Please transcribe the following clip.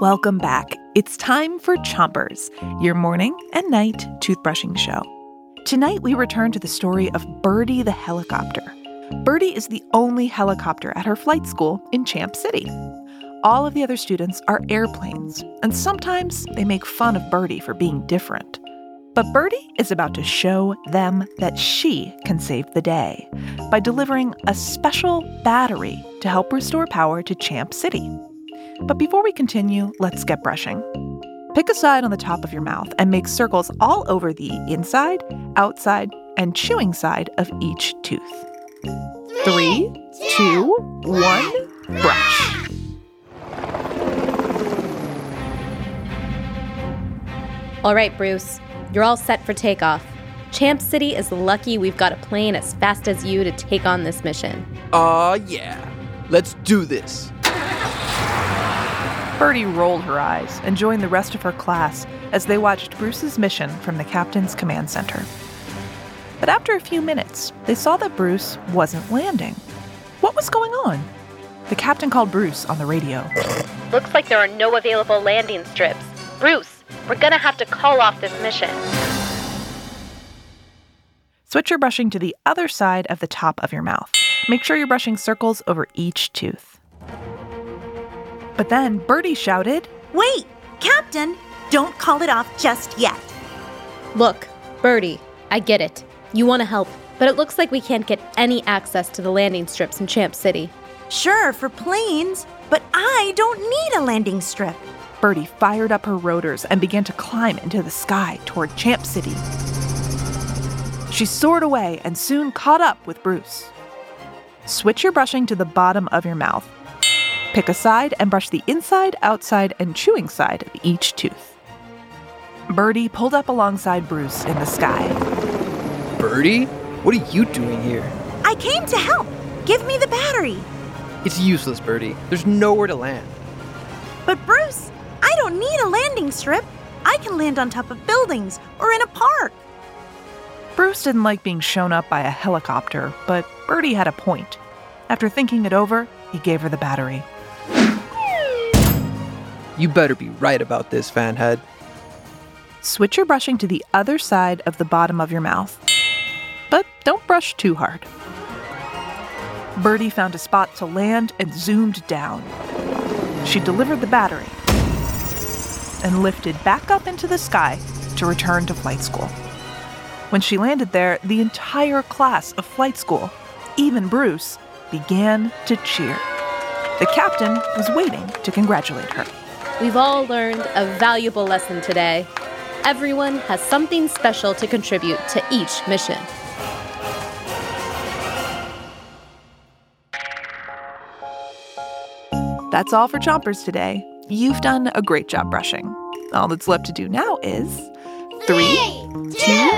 Welcome back. It's time for Chompers, your morning and night toothbrushing show. Tonight, we return to the story of Birdie the helicopter. Birdie is the only helicopter at her flight school in Champ City. All of the other students are airplanes, and sometimes they make fun of Birdie for being different. But Birdie is about to show them that she can save the day by delivering a special battery to help restore power to Champ City. But before we continue, let's get brushing. Pick a side on the top of your mouth and make circles all over the inside, outside, and chewing side of each tooth. Three, two, one, brush. All right, Bruce, you're all set for takeoff. Champ City is lucky we've got a plane as fast as you to take on this mission. Aw, uh, yeah. Let's do this. Birdie rolled her eyes and joined the rest of her class as they watched Bruce's mission from the captain's command center. But after a few minutes, they saw that Bruce wasn't landing. What was going on? The captain called Bruce on the radio. Looks like there are no available landing strips. Bruce, we're gonna have to call off this mission. Switch your brushing to the other side of the top of your mouth. Make sure you're brushing circles over each tooth. But then Birdie shouted, Wait, Captain, don't call it off just yet. Look, Birdie, I get it. You want to help, but it looks like we can't get any access to the landing strips in Champ City. Sure, for planes, but I don't need a landing strip. Birdie fired up her rotors and began to climb into the sky toward Champ City. She soared away and soon caught up with Bruce. Switch your brushing to the bottom of your mouth. Pick a side and brush the inside, outside, and chewing side of each tooth. Birdie pulled up alongside Bruce in the sky. Birdie? What are you doing here? I came to help. Give me the battery. It's useless, Birdie. There's nowhere to land. But Bruce, I don't need a landing strip. I can land on top of buildings or in a park. Bruce didn't like being shown up by a helicopter, but Birdie had a point. After thinking it over, he gave her the battery. You better be right about this, fanhead. Switch your brushing to the other side of the bottom of your mouth. But don't brush too hard. Birdie found a spot to land and zoomed down. She delivered the battery and lifted back up into the sky to return to flight school. When she landed there, the entire class of flight school, even Bruce, began to cheer. The captain was waiting to congratulate her. We've all learned a valuable lesson today. Everyone has something special to contribute to each mission. That's all for Chompers today. You've done a great job brushing. All that's left to do now is three, two,